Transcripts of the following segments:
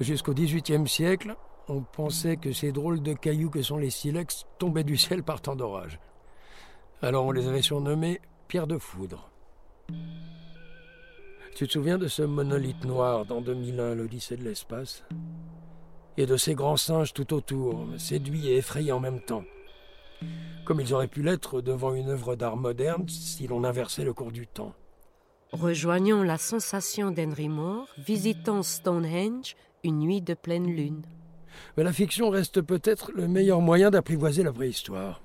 Jusqu'au XVIIIe siècle, on pensait que ces drôles de cailloux que sont les silex tombaient du ciel par temps d'orage. Alors on les avait surnommés pierres de foudre. Tu te souviens de ce monolithe noir dans 2001, l'Odyssée de l'espace? Et de ces grands singes tout autour, séduits et effrayés en même temps Comme ils auraient pu l'être devant une œuvre d'art moderne si l'on inversait le cours du temps. Rejoignons la sensation d'Henry Moore, visitant Stonehenge une nuit de pleine lune. Mais la fiction reste peut-être le meilleur moyen d'apprivoiser la préhistoire.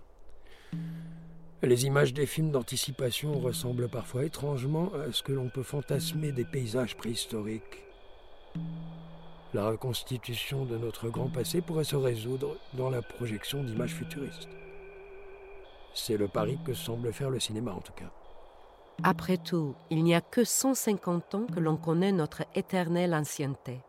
Les images des films d'anticipation ressemblent parfois étrangement à ce que l'on peut fantasmer des paysages préhistoriques. La reconstitution de notre grand passé pourrait se résoudre dans la projection d'images futuristes. C'est le pari que semble faire le cinéma en tout cas. Après tout, il n'y a que 150 ans que l'on connaît notre éternelle ancienneté.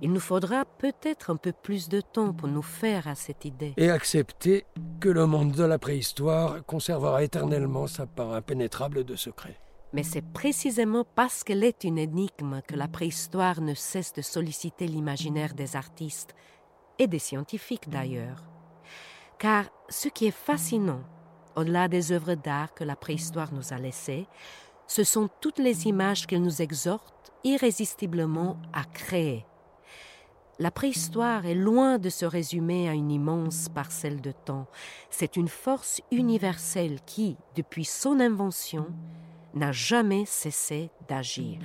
Il nous faudra peut-être un peu plus de temps pour nous faire à cette idée. Et accepter que le monde de la préhistoire conservera éternellement sa part impénétrable de secret. Mais c'est précisément parce qu'elle est une énigme que la préhistoire ne cesse de solliciter l'imaginaire des artistes, et des scientifiques d'ailleurs. Car ce qui est fascinant, au-delà des œuvres d'art que la préhistoire nous a laissées, ce sont toutes les images qu'elle nous exhorte irrésistiblement à créer. La préhistoire est loin de se résumer à une immense parcelle de temps. C'est une force universelle qui, depuis son invention, n'a jamais cessé d'agir.